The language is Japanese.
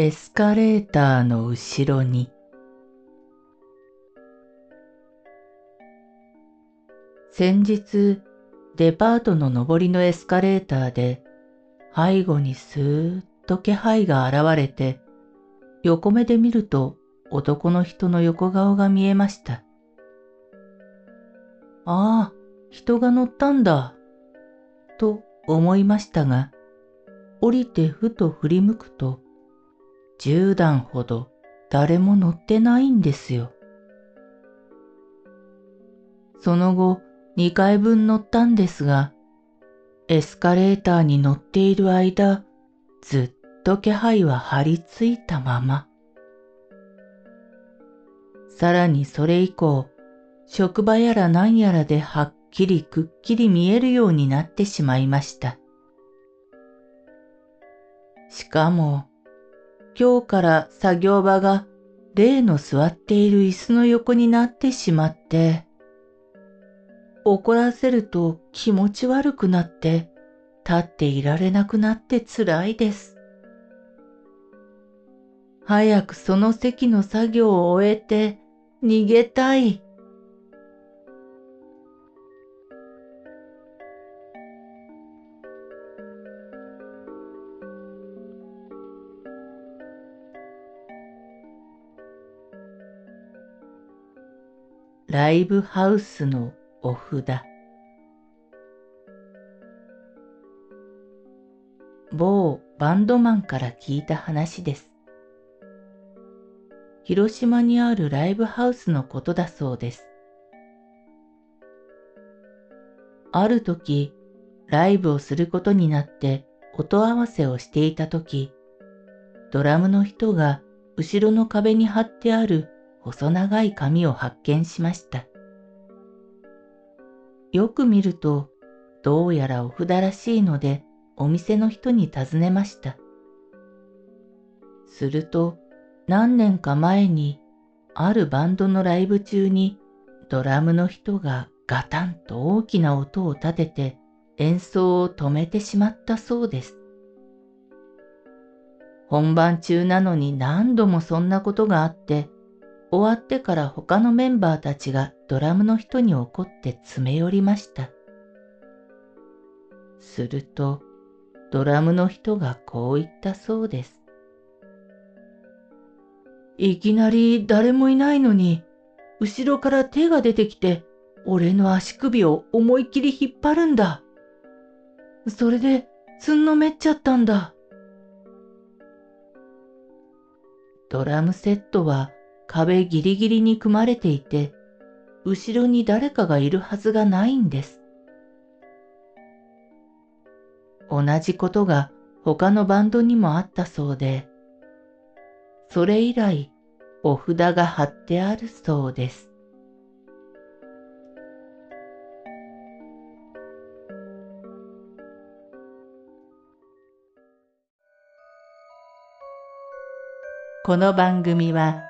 エスカレーターの後ろに先日デパートの上りのエスカレーターで背後にスーッと気配が現れて横目で見ると男の人の横顔が見えました。ああ、人が乗ったんだ。と思いましたが、降りてふと振り向くと、10段ほど誰も乗ってないんですよ。その後2回分乗ったんですが、エスカレーターに乗っている間、ずっと気配は張り付いたまま。さらにそれ以降、職場やら何やらではっきりくっきり見えるようになってしまいました。しかも、今日から作業場が例の座っている椅子の横になってしまって、怒らせると気持ち悪くなって立っていられなくなって辛いです。早くその席の作業を終えて逃げたい。ライブハウスのお札某バンドマンから聞いた話です。広島にあるライブハウスのことだそうです。ある時、ライブをすることになって音合わせをしていた時、ドラムの人が後ろの壁に貼ってある細長い紙を発見しました。よく見ると、どうやらお札らしいので、お店の人に尋ねました。すると、何年か前に、あるバンドのライブ中に、ドラムの人がガタンと大きな音を立てて演奏を止めてしまったそうです。本番中なのに何度もそんなことがあって、終わってから他のメンバーたちがドラムの人に怒って詰め寄りました。すると、ドラムの人がこう言ったそうです。いきなり誰もいないのに、後ろから手が出てきて、俺の足首を思いっきり引っ張るんだ。それで、つんのめっちゃったんだ。ドラムセットは壁ギリギリに組まれていて、後ろに誰かがいるはずがないんです。同じことが他のバンドにもあったそうで、それ以来お札が貼ってあるそうです。この番組は